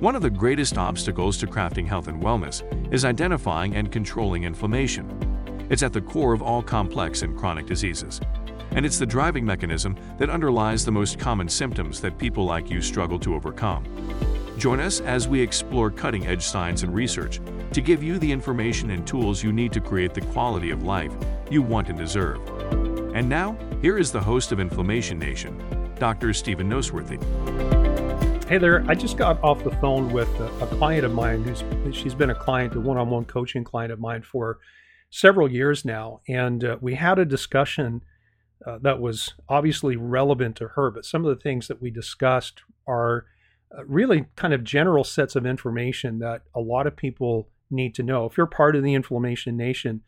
One of the greatest obstacles to crafting health and wellness is identifying and controlling inflammation. It's at the core of all complex and chronic diseases. And it's the driving mechanism that underlies the most common symptoms that people like you struggle to overcome. Join us as we explore cutting edge science and research to give you the information and tools you need to create the quality of life you want and deserve. And now, here is the host of Inflammation Nation, Dr. Stephen Noseworthy. Hey there, I just got off the phone with a, a client of mine who's she's been a client, a one-on-one coaching client of mine for several years now, and uh, we had a discussion uh, that was obviously relevant to her. But some of the things that we discussed are uh, really kind of general sets of information that a lot of people need to know. If you're part of the Inflammation Nation,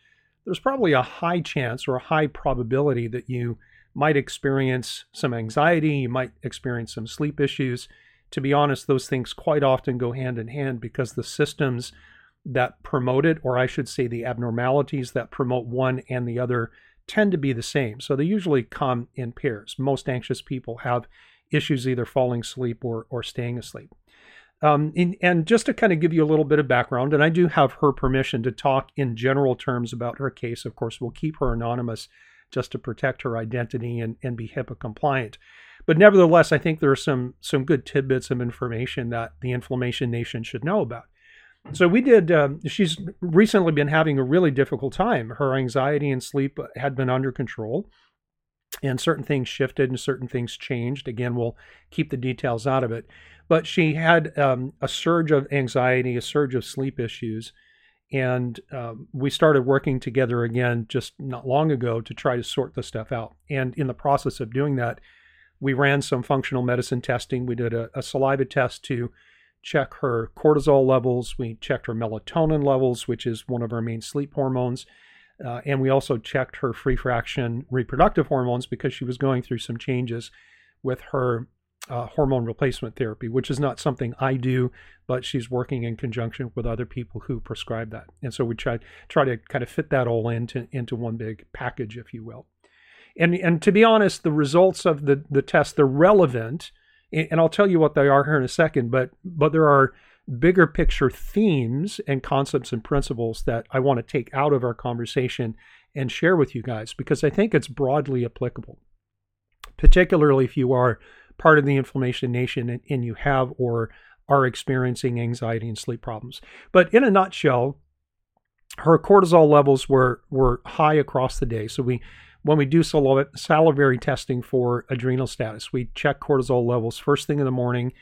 there's probably a high chance or a high probability that you might experience some anxiety, you might experience some sleep issues. To be honest, those things quite often go hand in hand because the systems that promote it, or I should say the abnormalities that promote one and the other, tend to be the same. So they usually come in pairs. Most anxious people have issues either falling asleep or, or staying asleep. Um, and just to kind of give you a little bit of background, and I do have her permission to talk in general terms about her case. Of course, we'll keep her anonymous just to protect her identity and, and be HIPAA compliant. But nevertheless, I think there are some some good tidbits of information that the Inflammation Nation should know about. So we did. Um, she's recently been having a really difficult time. Her anxiety and sleep had been under control, and certain things shifted and certain things changed. Again, we'll keep the details out of it. But she had um, a surge of anxiety, a surge of sleep issues, and um, we started working together again just not long ago to try to sort the stuff out. And in the process of doing that, we ran some functional medicine testing. We did a, a saliva test to check her cortisol levels. We checked her melatonin levels, which is one of our main sleep hormones. Uh, and we also checked her free fraction reproductive hormones because she was going through some changes with her uh, hormone replacement therapy, which is not something I do, but she's working in conjunction with other people who prescribe that. And so we try try to kind of fit that all into into one big package, if you will. And and to be honest, the results of the the test they're relevant and I'll tell you what they are here in a second, but but there are bigger picture themes and concepts and principles that I want to take out of our conversation and share with you guys because I think it's broadly applicable. Particularly if you are part of the inflammation nation and, and you have or are experiencing anxiety and sleep problems. But in a nutshell, her cortisol levels were were high across the day. So we when we do salivary testing for adrenal status, we check cortisol levels first thing in the morning,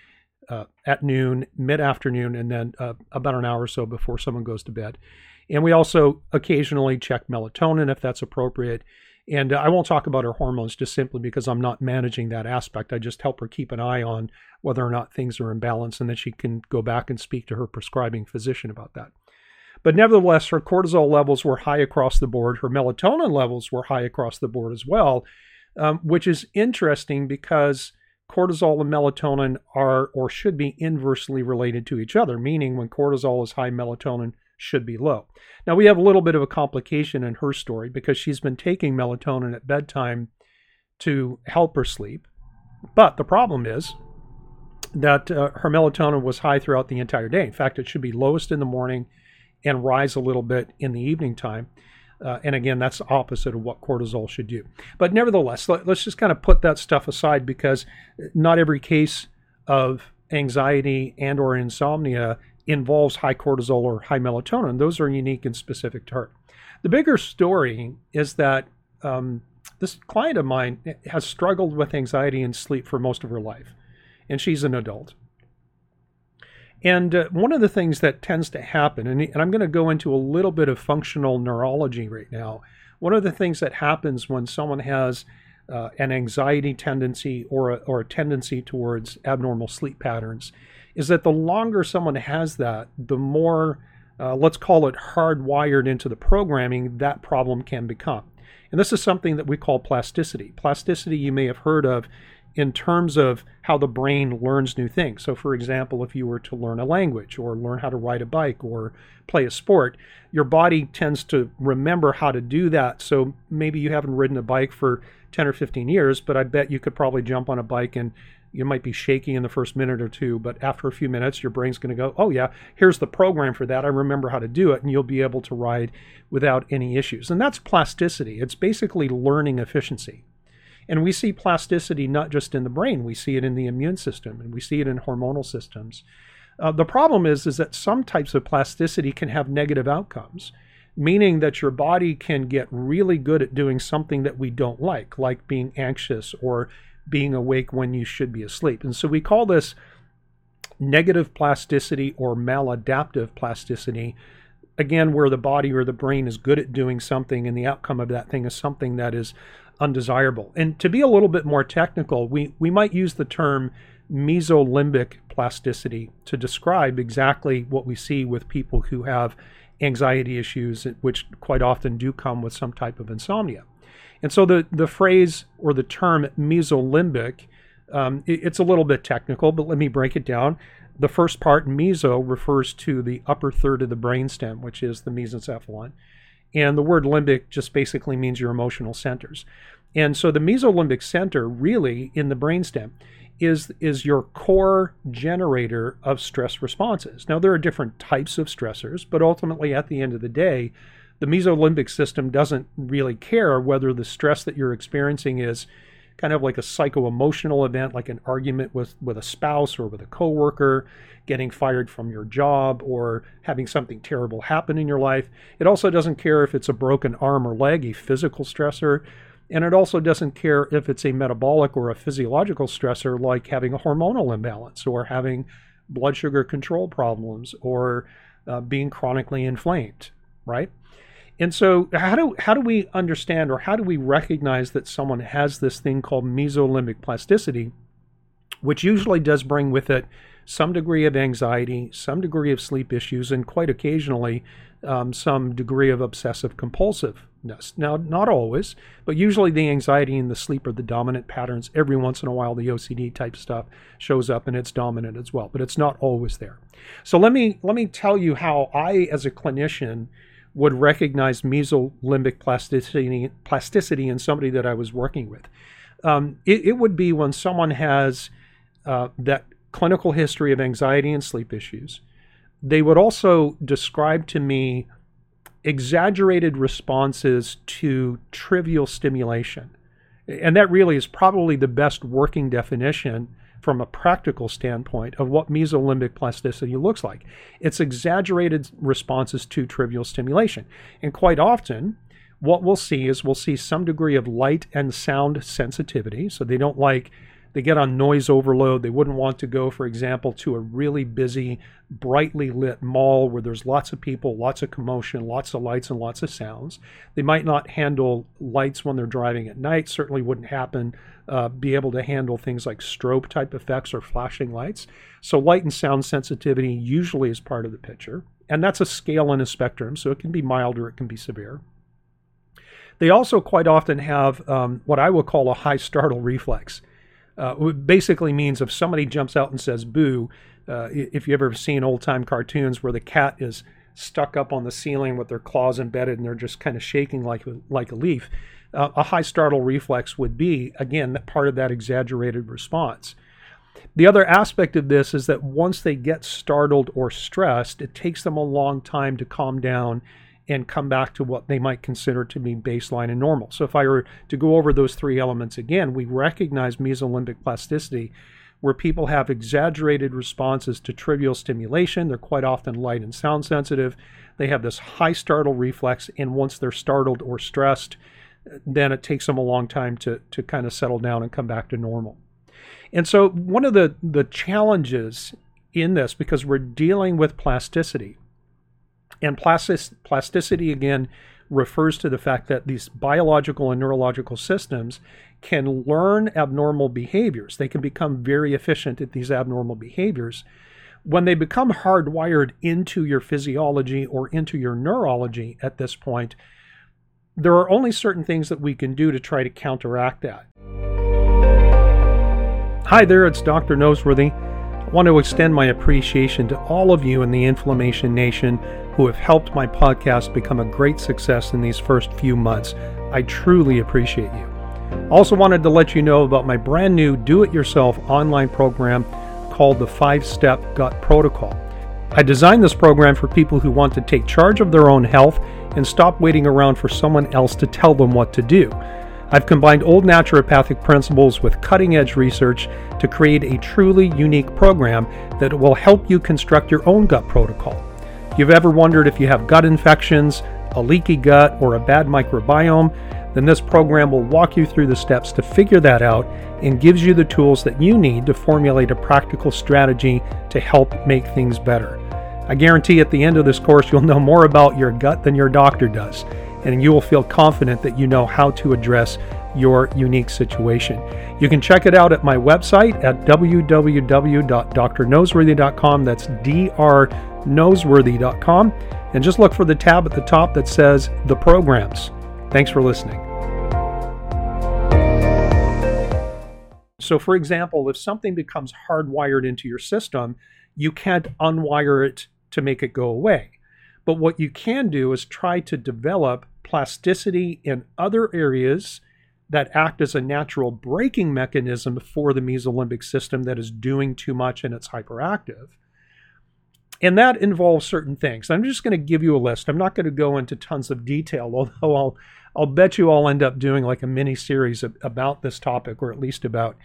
uh, at noon, mid afternoon, and then uh, about an hour or so before someone goes to bed. And we also occasionally check melatonin if that's appropriate. And I won't talk about her hormones just simply because I'm not managing that aspect. I just help her keep an eye on whether or not things are in balance and then she can go back and speak to her prescribing physician about that. But nevertheless, her cortisol levels were high across the board. Her melatonin levels were high across the board as well, um, which is interesting because cortisol and melatonin are or should be inversely related to each other, meaning when cortisol is high, melatonin should be low. Now, we have a little bit of a complication in her story because she's been taking melatonin at bedtime to help her sleep. But the problem is that uh, her melatonin was high throughout the entire day. In fact, it should be lowest in the morning and rise a little bit in the evening time. Uh, and again, that's the opposite of what cortisol should do. But nevertheless, let, us just kind of put that stuff aside because not every case of anxiety and or insomnia involves high cortisol or high melatonin. Those are unique and specific to her. The bigger story is that um, this client of mine has struggled with anxiety and sleep for most of her life, and she's an adult. And uh, one of the things that tends to happen, and, and I'm going to go into a little bit of functional neurology right now. One of the things that happens when someone has uh, an anxiety tendency or a, or a tendency towards abnormal sleep patterns is that the longer someone has that, the more, uh, let's call it hardwired into the programming, that problem can become. And this is something that we call plasticity. Plasticity, you may have heard of, in terms of how the brain learns new things. So, for example, if you were to learn a language or learn how to ride a bike or play a sport, your body tends to remember how to do that. So, maybe you haven't ridden a bike for 10 or 15 years, but I bet you could probably jump on a bike and you might be shaky in the first minute or two, but after a few minutes, your brain's going to go, oh, yeah, here's the program for that. I remember how to do it. And you'll be able to ride without any issues. And that's plasticity. It's basically learning efficiency. And we see plasticity not just in the brain, we see it in the immune system and we see it in hormonal systems. Uh, the problem is, is that some types of plasticity can have negative outcomes, meaning that your body can get really good at doing something that we don't like, like being anxious or being awake when you should be asleep. And so we call this negative plasticity or maladaptive plasticity. Again, where the body or the brain is good at doing something and the outcome of that thing is something that is undesirable. And to be a little bit more technical, we, we might use the term mesolimbic plasticity to describe exactly what we see with people who have anxiety issues, which quite often do come with some type of insomnia. And so the, the phrase or the term mesolimbic, um, it, it's a little bit technical, but let me break it down. The first part, meso, refers to the upper third of the brainstem, which is the mesencephalon. And the word limbic just basically means your emotional centers. And so the mesolimbic center, really, in the brainstem, is, is your core generator of stress responses. Now, there are different types of stressors, but ultimately, at the end of the day, the mesolimbic system doesn't really care whether the stress that you're experiencing is kind of like a psycho-emotional event like an argument with with a spouse or with a coworker getting fired from your job or having something terrible happen in your life. It also doesn't care if it's a broken arm or leg a physical stressor and it also doesn't care if it's a metabolic or a physiological stressor like having a hormonal imbalance or having blood sugar control problems or uh, being chronically inflamed right and so, how do how do we understand, or how do we recognize that someone has this thing called mesolimbic plasticity, which usually does bring with it some degree of anxiety, some degree of sleep issues, and quite occasionally um, some degree of obsessive compulsiveness. Now, not always, but usually the anxiety and the sleep are the dominant patterns. Every once in a while, the OCD type stuff shows up and it's dominant as well, but it's not always there. So let me let me tell you how I, as a clinician, would recognize mesolimbic plasticity, plasticity in somebody that I was working with. Um, it, it, would be when someone has uh, that clinical history of anxiety and sleep issues. They would also describe to me exaggerated responses to trivial stimulation. And that really is probably the best working definition from a practical standpoint of what mesolimbic plasticity looks like. It's exaggerated responses to trivial stimulation. And quite often, what we'll see is we'll see some degree of light and sound sensitivity. So they don't like they get on noise overload. They wouldn't want to go, for example, to a really busy, brightly lit mall where there's lots of people, lots of commotion, lots of lights, and lots of sounds. They might not handle lights when they're driving at night, certainly wouldn't happen, uh, be able to handle things like strobe type effects or flashing lights. So, light and sound sensitivity usually is part of the picture. And that's a scale and a spectrum, so it can be mild or it can be severe. They also quite often have um, what I would call a high startle reflex uh, basically means if somebody jumps out and says boo, uh, if you ever seen old time cartoons where the cat is stuck up on the ceiling with their claws embedded and they're just kind of shaking like like a leaf, uh, a high startle reflex would be again part of that exaggerated response. The other aspect of this is that once they get startled or stressed, it takes them a long time to calm down and come back to what they might consider to be baseline and normal. So if I were to go over those three elements again, we recognize mesolimbic plasticity where people have exaggerated responses to trivial stimulation. They're quite often light and sound sensitive. They have this high startle reflex, and once they're startled or stressed, then it takes them a long time to, to kind of settle down and come back to normal. And so, one of the, the challenges in this, because we're dealing with plasticity, and plastic, plasticity, again, refers to the fact that these biological and neurological systems can learn abnormal behaviors. They can become very efficient at these abnormal behaviors. When they become hardwired into your physiology or into your neurology at this point, there are only certain things that we can do to try to counteract that. Hi there, it's Dr. Noseworthy. I want to extend my appreciation to all of you in the Inflammation Nation who have helped my podcast become a great success in these first few months. I truly appreciate you. Also, wanted to let you know about my brand new do it yourself online program called the Five Step Gut Protocol. I designed this program for people who want to take charge of their own health and stop waiting around for someone else to tell them what to do. I've combined old naturopathic principles with cutting edge research to create a truly unique program that will help you construct your own gut protocol. If you've ever wondered if you have gut infections, a leaky gut, or a bad microbiome, then this program will walk you through the steps to figure that out and gives you the tools that you need to formulate a practical strategy to help make things better. I guarantee at the end of this course, you'll know more about your gut than your doctor does and you will feel confident that you know how to address your unique situation. You can check it out at my website at www.drnoseworthy.com. That's drnoseworthy.com. And just look for the tab at the top that says the programs. Thanks for listening. So, for example, if something becomes hardwired into your system, you can't unwire it to make it go away. But what you can do is try to develop plasticity in other areas that act as a natural braking mechanism for the mesolimbic system that is doing too much and it's hyperactive. And that involves certain things. I'm just going to give you a list. I'm not going to go into tons of detail, although I'll I'll bet you I'll end up doing like a mini series about this topic, or at least about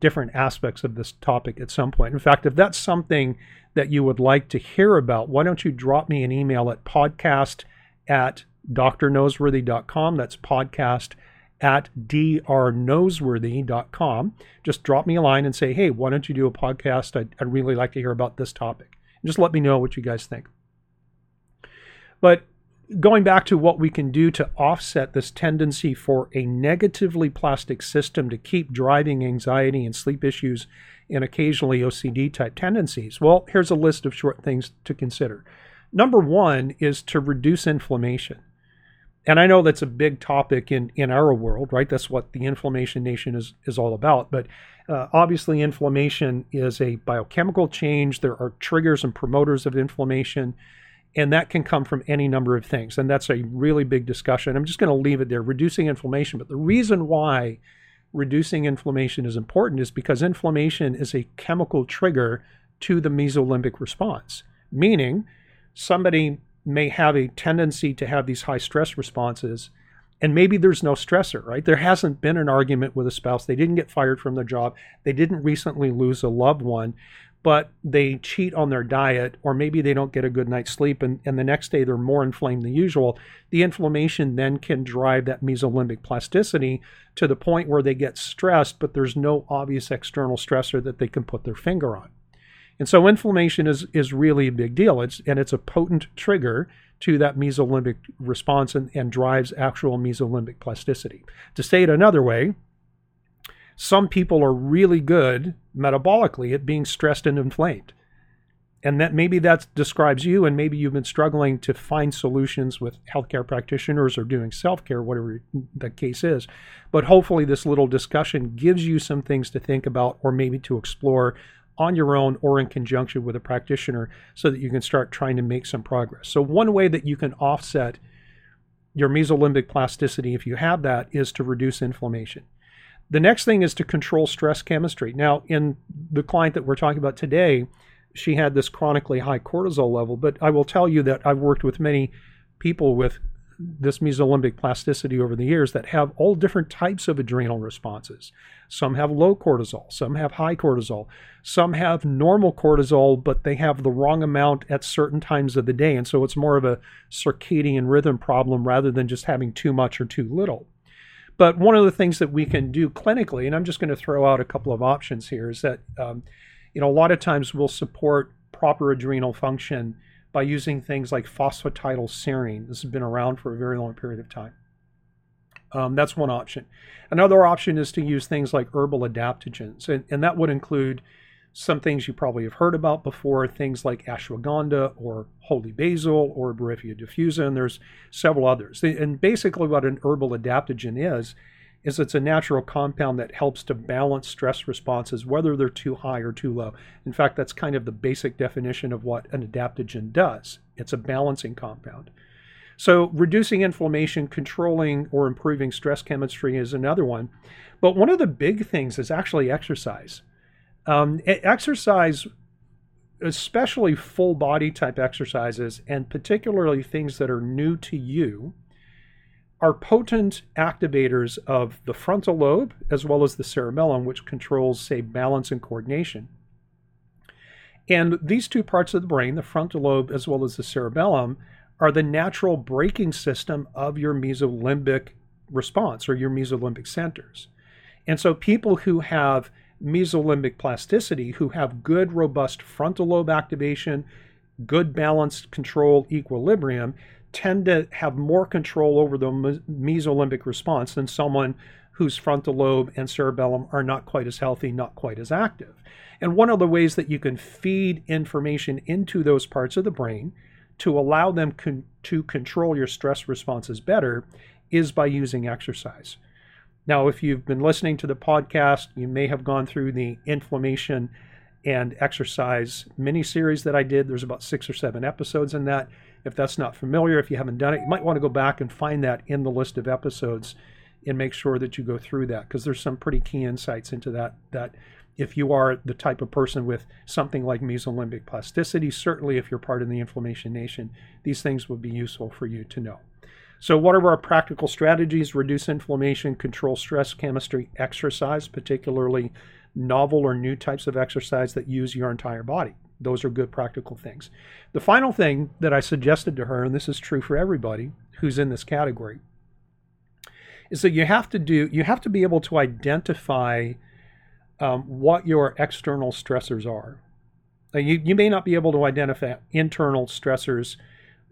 different aspects of this topic at some point. In fact, if that's something that you would like to hear about, why don't you drop me an email at podcast at drnoseworthy.com. That's podcast at drnoseworthy.com. Just drop me a line and say, hey, why don't you do a podcast? I'd, I'd really like to hear about this topic. And just let me know what you guys think. But going back to what we can do to offset this tendency for a negatively plastic system to keep driving anxiety and sleep issues and occasionally OCD type tendencies, well, here's a list of short things to consider. Number one is to reduce inflammation and I know that's a big topic in, in our world, right? That's what the inflammation nation is, is all about. But uh, obviously, inflammation is a biochemical change. There are triggers and promoters of inflammation, and that can come from any number of things. And that's a really big discussion. I'm just going to leave it there reducing inflammation. But the reason why reducing inflammation is important is because inflammation is a chemical trigger to the mesolimbic response, meaning somebody may have a tendency to have these high stress responses and maybe there's no stressor right? There hasn't been an argument with a spouse. They didn't get fired from their job. They didn't recently lose a loved one but they cheat on their diet or maybe they don't get a good night's sleep and, and the next day they're more inflamed than usual. The inflammation then can drive that mesolimbic plasticity to the point where they get stressed but there's no obvious external stressor that they can put their finger on and so inflammation is, is really a big deal. It's, and it's a potent trigger to that mesolimbic response and, and drives actual mesolimbic plasticity. To say it another way, some people are really good metabolically at being stressed and inflamed. And that maybe that describes you, and maybe you've been struggling to find solutions with healthcare practitioners or doing self care, whatever the case is. But hopefully, this little discussion gives you some things to think about or maybe to explore on your own or in conjunction with a practitioner so that you can start trying to make some progress. So, one way that you can offset your mesolimbic plasticity, if you have that, is to reduce inflammation. The next thing is to control stress chemistry. Now, in the client that we're talking about today, she had this chronically high cortisol level, but I will tell you that I've worked with many people with this mesolimbic plasticity over the years that have all different types of adrenal responses. Some have low cortisol, some have high cortisol, some have normal cortisol, but they have the wrong amount at certain times of the day. And so it's more of a circadian rhythm problem rather than just having too much or too little. But one of the things that we can do clinically, and I'm just going to throw out a couple of options here, is that um, you know a lot of times we'll support proper adrenal function by using things like phosphatidylserine. This has been around for a very long period of time. Um, that's one option. Another option is to use things like herbal adaptogens, and, and that would include some things you probably have heard about before, things like ashwagandha or holy basil or Boerhavia diffusa, and there's several others. And basically, what an herbal adaptogen is, is it's a natural compound that helps to balance stress responses, whether they're too high or too low. In fact, that's kind of the basic definition of what an adaptogen does it's a balancing compound. So, reducing inflammation, controlling or improving stress chemistry is another one. But one of the big things is actually exercise. Um, exercise, especially full body type exercises, and particularly things that are new to you, are potent activators of the frontal lobe as well as the cerebellum, which controls, say, balance and coordination. And these two parts of the brain, the frontal lobe as well as the cerebellum, are the natural braking system of your mesolimbic response or your mesolimbic centers. And so people who have mesolimbic plasticity, who have good, robust frontal lobe activation, good balanced control equilibrium, tend to have more control over the mesolimbic response than someone whose frontal lobe and cerebellum are not quite as healthy, not quite as active. And one of the ways that you can feed information into those parts of the brain to allow them con- to control your stress responses better is by using exercise. Now, if you've been listening to the podcast, you may have gone through the inflammation and exercise mini series that I did. There's about six or seven episodes in that. If that's not familiar, if you haven't done it, you might want to go back and find that in the list of episodes and make sure that you go through that because there's some pretty key insights into that that if you are the type of person with something like mesolimbic plasticity, certainly if you're part of the inflammation nation, these things would be useful for you to know. So, what are our practical strategies? Reduce inflammation, control stress chemistry, exercise, particularly novel or new types of exercise that use your entire body. Those are good practical things. The final thing that I suggested to her, and this is true for everybody who's in this category, is that you have to do you have to be able to identify um, what your external stressors are. You, you may not be able to identify internal stressors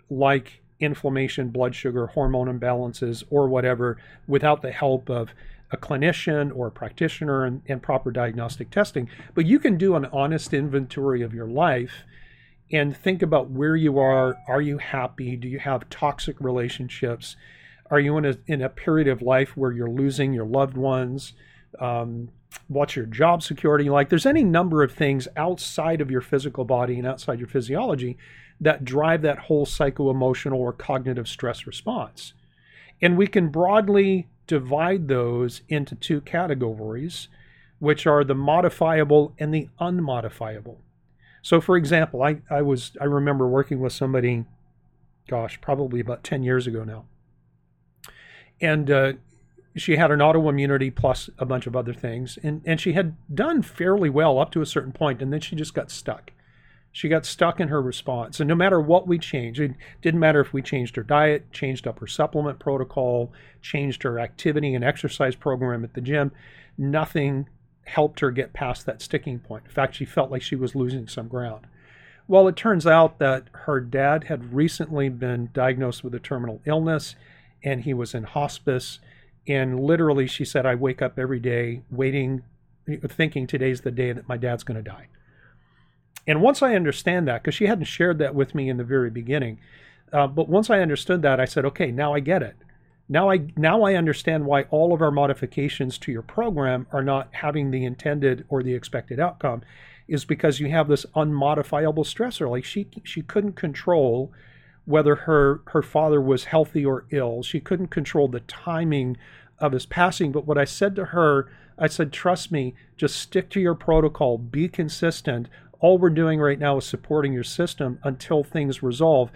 like inflammation, blood sugar, hormone imbalances, or whatever without the help of a clinician or a practitioner and, and, proper diagnostic testing. But you can do an honest inventory of your life and think about where you are. Are you happy? Do you have toxic relationships? Are you in a, in a period of life where you're losing your loved ones? Um, what's your job security like? There's any number of things outside of your physical body and outside your physiology that drive that whole psycho emotional or cognitive stress response. And we can broadly divide those into two categories, which are the modifiable and the unmodifiable. So, for example, I, I was I remember working with somebody, gosh, probably about 10 years ago now. And uh, she had an autoimmunity plus a bunch of other things. And, and she had done fairly well up to a certain point, and then she just got stuck. She got stuck in her response. And no matter what we changed, it didn't matter if we changed her diet, changed up her supplement protocol, changed her activity and exercise program at the gym, nothing helped her get past that sticking point. In fact, she felt like she was losing some ground. Well, it turns out that her dad had recently been diagnosed with a terminal illness and he was in hospice and literally, she said, I wake up every day waiting, thinking today's the day that my dad's going to die. And once I understand that, because she hadn't shared that with me in the very beginning, uh, but once I understood that, I said, okay, now I get it. Now I now I understand why all of our modifications to your program are not having the intended or the expected outcome, is because you have this unmodifiable stressor. Like she she couldn't control whether her her father was healthy or ill. She couldn't control the timing of his passing. But what I said to her, I said, trust me, just stick to your protocol, be consistent. All we're doing right now is supporting your system until things resolve.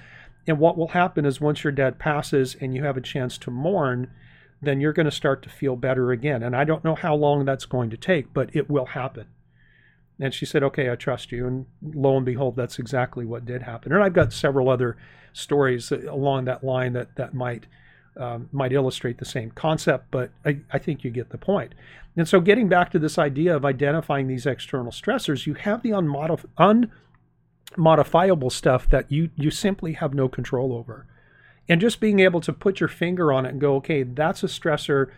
And what will happen is once your dad passes and you have a chance to mourn, then you're going to start to feel better again. And I don't know how long that's going to take, but it will happen. And she said, Okay, I trust you. And lo and behold, that's exactly what did happen. And I've got several other stories along that line that, that might um, might illustrate the same concept, but I, I think you get the point. And so, getting back to this idea of identifying these external stressors, you have the unmodif- unmodifiable stuff that you, you simply have no control over. And just being able to put your finger on it and go, okay, that's a stressor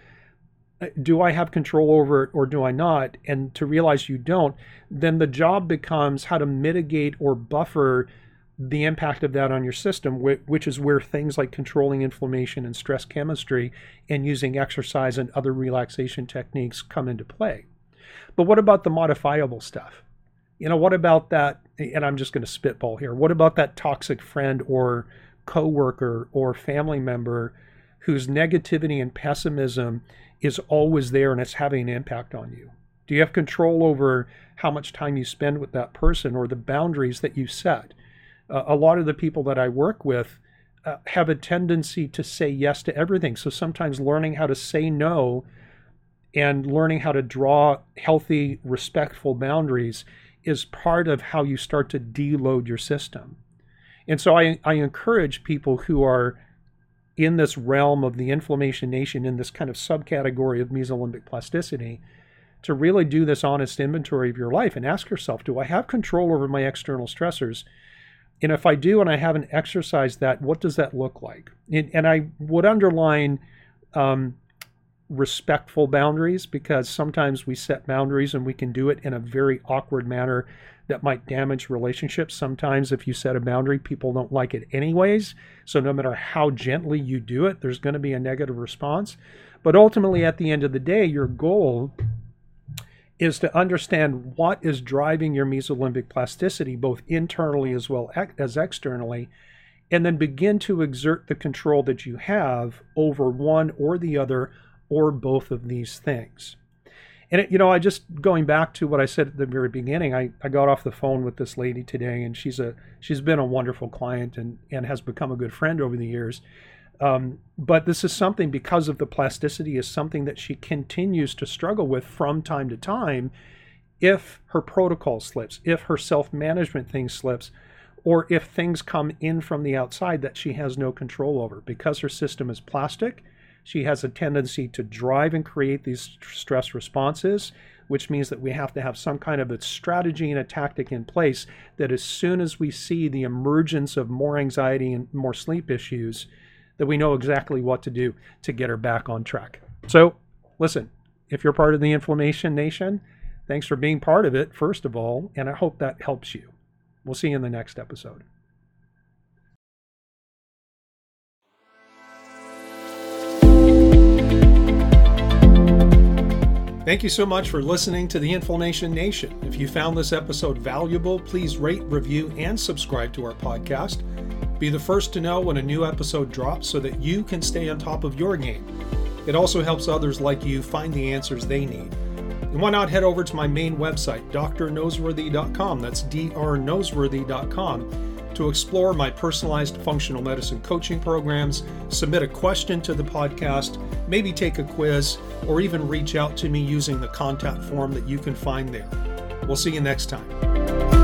do I have control over it or do I not? And to realize you don't, then the job becomes how to mitigate or buffer the impact of that on your system, which is where things like controlling inflammation and stress chemistry and using exercise and other relaxation techniques come into play. But what about the modifiable stuff? You know, what about that? And I'm just going to spitball here. What about that toxic friend or coworker or family member whose negativity and pessimism is always there and it's having an impact on you? Do you have control over how much time you spend with that person or the boundaries that you set? Uh, a lot of the people that I work with uh, have a tendency to say yes to everything. So sometimes learning how to say no and learning how to draw healthy, respectful boundaries is part of how you start to deload your system. And so I, I encourage people who are in this realm of the inflammation nation, in this kind of subcategory of mesolimbic plasticity, to really do this honest inventory of your life and ask yourself do I have control over my external stressors? And if I do and I haven't exercised that, what does that look like? And, and I would underline um, respectful boundaries because sometimes we set boundaries and we can do it in a very awkward manner that might damage relationships. Sometimes, if you set a boundary, people don't like it anyways. So, no matter how gently you do it, there's going to be a negative response. But ultimately, at the end of the day, your goal is to understand what is driving your mesolimbic plasticity, both internally as well as externally, and then begin to exert the control that you have over one or the other or both of these things. And it, you know, I just going back to what I said at the very beginning, I, I got off the phone with this lady today, and she's a she's been a wonderful client and and has become a good friend over the years. Um, but this is something because of the plasticity is something that she continues to struggle with from time to time. If her protocol slips, if her self management thing slips, or if things come in from the outside that she has no control over, because her system is plastic she has a tendency to drive and create these stress responses, which means that we have to have some kind of a strategy and a tactic in place that as soon as we see the emergence of more anxiety and more sleep issues, that we know exactly what to do to get her back on track. So, listen, if you're part of the Inflammation Nation, thanks for being part of it, first of all, and I hope that helps you. We'll see you in the next episode. Thank you so much for listening to the Inflammation Nation. If you found this episode valuable, please rate, review, and subscribe to our podcast. Be the first to know when a new episode drops so that you can stay on top of your game. It also helps others like you find the answers they need. And why not head over to my main website, drnoseworthy.com. That's drnoseworthy.com to explore my personalized functional medicine coaching programs, submit a question to the podcast, maybe take a quiz, or even reach out to me using the contact form that you can find there. We'll see you next time.